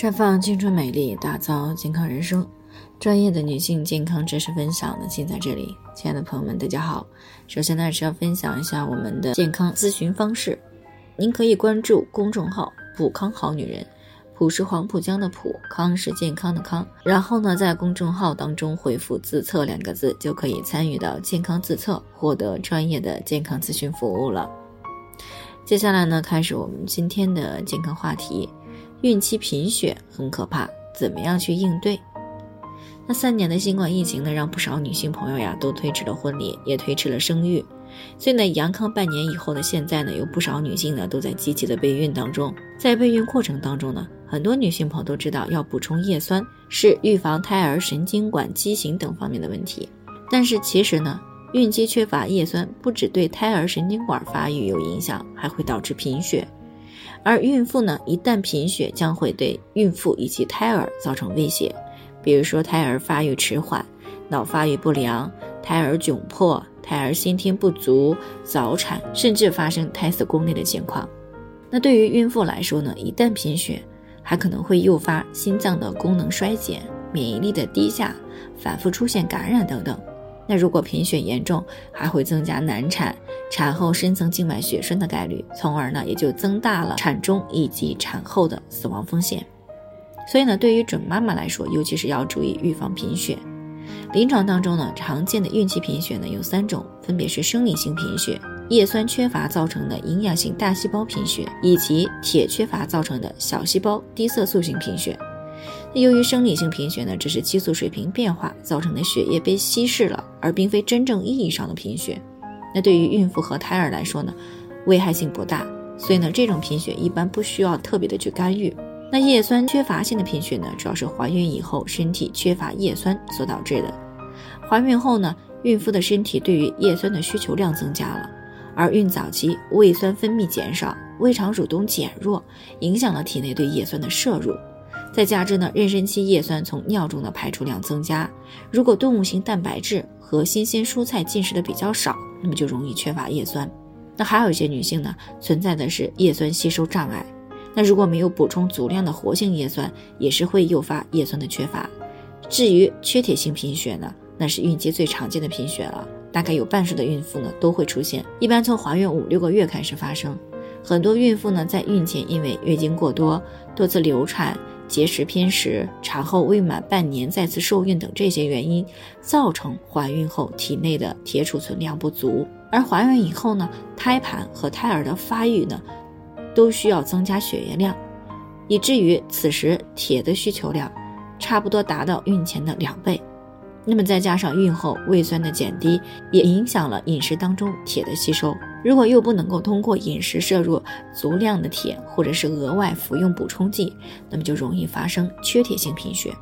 绽放青春美丽，打造健康人生。专业的女性健康知识分享呢，尽在这里。亲爱的朋友们，大家好。首先呢是要分享一下我们的健康咨询方式。您可以关注公众号“普康好女人”，普是黄浦江的普，康是健康的康。然后呢，在公众号当中回复“自测”两个字，就可以参与到健康自测，获得专业的健康咨询服务了。接下来呢，开始我们今天的健康话题。孕期贫血很可怕，怎么样去应对？那三年的新冠疫情呢，让不少女性朋友呀都推迟了婚礼，也推迟了生育。所以呢，阳康半年以后的现在呢，有不少女性呢都在积极的备孕当中。在备孕过程当中呢，很多女性朋友都知道要补充叶酸是预防胎儿神经管畸形等方面的问题。但是其实呢，孕期缺乏叶酸不只对胎儿神经管发育有影响，还会导致贫血。而孕妇呢，一旦贫血，将会对孕妇以及胎儿造成威胁，比如说胎儿发育迟缓、脑发育不良、胎儿窘迫、胎儿先天不足、早产，甚至发生胎死宫内的情况。那对于孕妇来说呢，一旦贫血，还可能会诱发心脏的功能衰减、免疫力的低下、反复出现感染等等。那如果贫血严重，还会增加难产、产后深层静脉血栓的概率，从而呢也就增大了产中以及产后的死亡风险。所以呢，对于准妈妈来说，尤其是要注意预防贫血。临床当中呢，常见的孕期贫血呢有三种，分别是生理性贫血、叶酸缺乏造成的营养性大细胞贫血，以及铁缺乏造成的小细胞低色素性贫血。那由于生理性贫血呢，只是激素水平变化造成的血液被稀释了，而并非真正意义上的贫血。那对于孕妇和胎儿来说呢，危害性不大，所以呢，这种贫血一般不需要特别的去干预。那叶酸缺乏性的贫血呢，主要是怀孕以后身体缺乏叶酸所导致的。怀孕后呢，孕妇的身体对于叶酸的需求量增加了，而孕早期胃酸分泌减少，胃肠蠕动减弱，影响了体内对叶酸的摄入。再加之呢，妊娠期叶酸从尿中的排出量增加，如果动物性蛋白质和新鲜蔬菜进食的比较少，那么就容易缺乏叶酸。那还有一些女性呢，存在的是叶酸吸收障碍，那如果没有补充足量的活性叶酸，也是会诱发叶酸的缺乏。至于缺铁性贫血呢，那是孕期最常见的贫血了，大概有半数的孕妇呢都会出现，一般从怀孕五六个月开始发生。很多孕妇呢在孕前因为月经过多、多次流产。节食偏食、产后未满半年再次受孕等这些原因，造成怀孕后体内的铁储存量不足。而怀孕以后呢，胎盘和胎儿的发育呢，都需要增加血液量，以至于此时铁的需求量差不多达到孕前的两倍。那么再加上孕后胃酸的减低，也影响了饮食当中铁的吸收。如果又不能够通过饮食摄入足量的铁，或者是额外服用补充剂，那么就容易发生缺铁性贫血。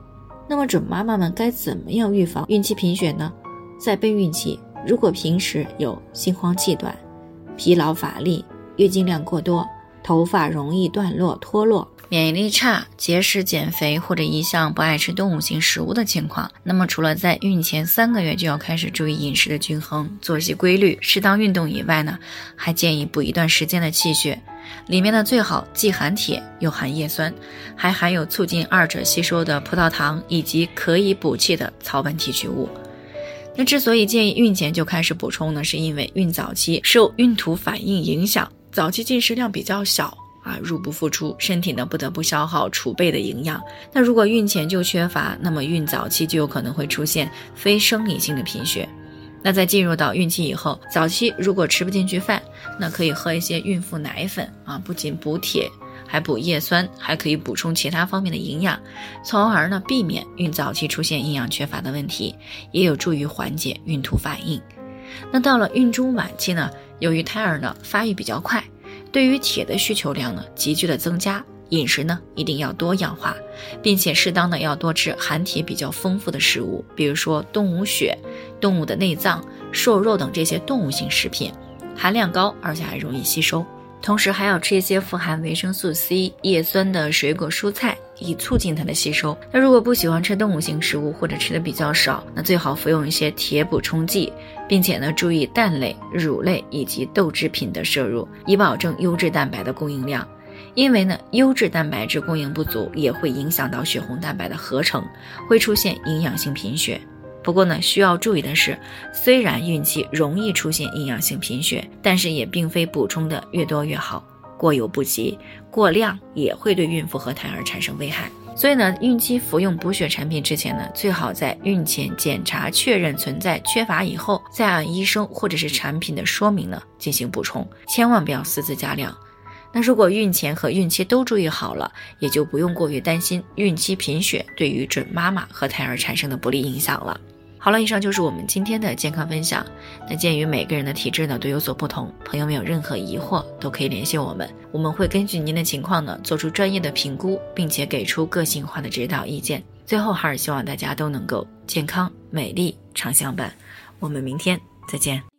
那么准妈妈们该怎么样预防孕期贫血呢？在备孕期，如果平时有心慌气短、疲劳乏力、月经量过多、头发容易断落脱落。免疫力差、节食减肥或者一向不爱吃动物性食物的情况，那么除了在孕前三个月就要开始注意饮食的均衡、作息规律、适当运动以外呢，还建议补一段时间的气血，里面呢最好既含铁又含叶酸，还含有促进二者吸收的葡萄糖以及可以补气的草本提取物。那之所以建议孕前就开始补充呢，是因为孕早期受孕吐反应影响，早期进食量比较小。啊，入不敷出，身体呢不得不消耗储备的营养。那如果孕前就缺乏，那么孕早期就有可能会出现非生理性的贫血。那在进入到孕期以后，早期如果吃不进去饭，那可以喝一些孕妇奶粉啊，不仅补铁，还补叶酸，还可以补充其他方面的营养，从而呢避免孕早期出现营养缺乏的问题，也有助于缓解孕吐反应。那到了孕中晚期呢，由于胎儿呢发育比较快。对于铁的需求量呢急剧的增加，饮食呢一定要多样化，并且适当的要多吃含铁比较丰富的食物，比如说动物血、动物的内脏、瘦肉等这些动物性食品，含量高，而且还容易吸收。同时还要吃一些富含维生素 C、叶酸的水果蔬菜，以促进它的吸收。那如果不喜欢吃动物性食物或者吃的比较少，那最好服用一些铁补充剂，并且呢注意蛋类、乳类以及豆制品的摄入，以保证优质蛋白的供应量。因为呢，优质蛋白质供应不足也会影响到血红蛋白的合成，会出现营养性贫血。不过呢，需要注意的是，虽然孕期容易出现营养性贫血，但是也并非补充的越多越好，过犹不及，过量也会对孕妇和胎儿产生危害。所以呢，孕期服用补血产品之前呢，最好在孕前检查确认存在缺乏以后，再按医生或者是产品的说明呢进行补充，千万不要私自加量。那如果孕前和孕期都注意好了，也就不用过于担心孕期贫血对于准妈妈和胎儿产生的不利影响了。好了，以上就是我们今天的健康分享。那鉴于每个人的体质呢都有所不同，朋友们有任何疑惑都可以联系我们，我们会根据您的情况呢做出专业的评估，并且给出个性化的指导意见。最后还是希望大家都能够健康美丽常相伴。我们明天再见。